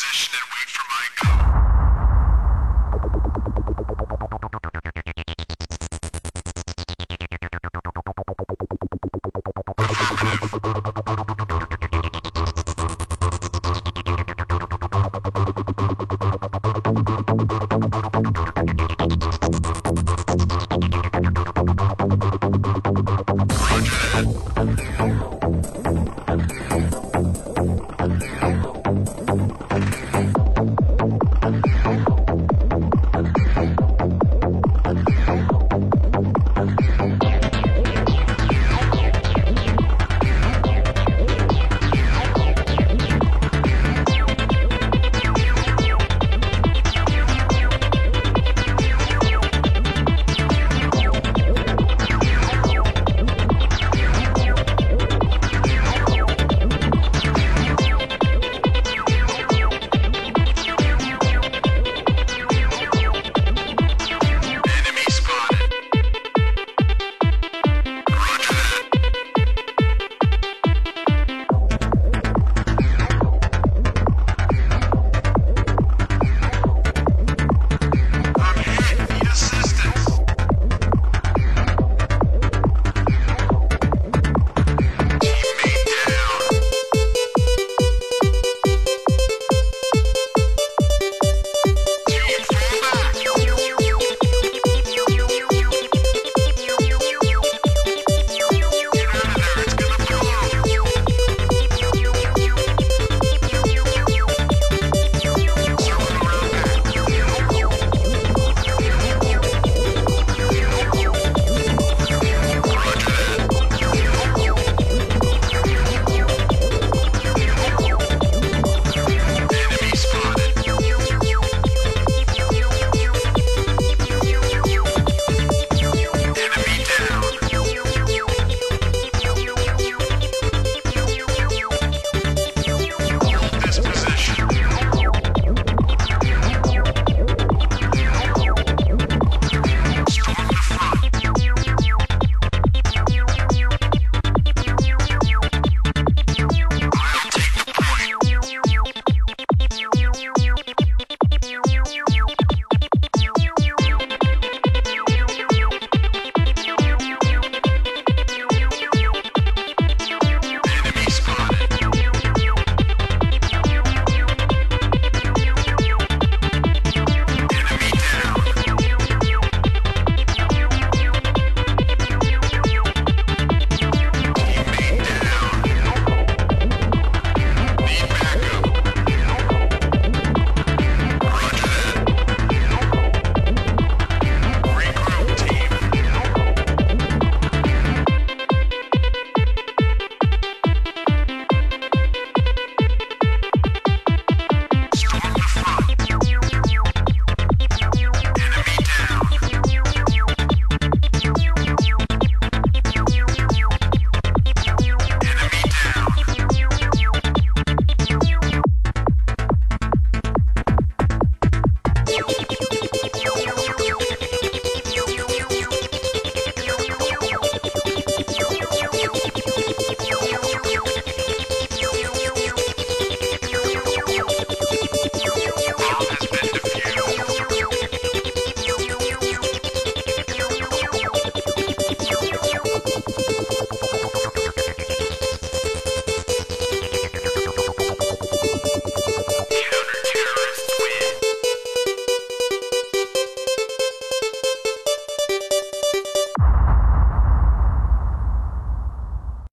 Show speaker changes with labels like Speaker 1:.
Speaker 1: position and wait for my call. Thank love.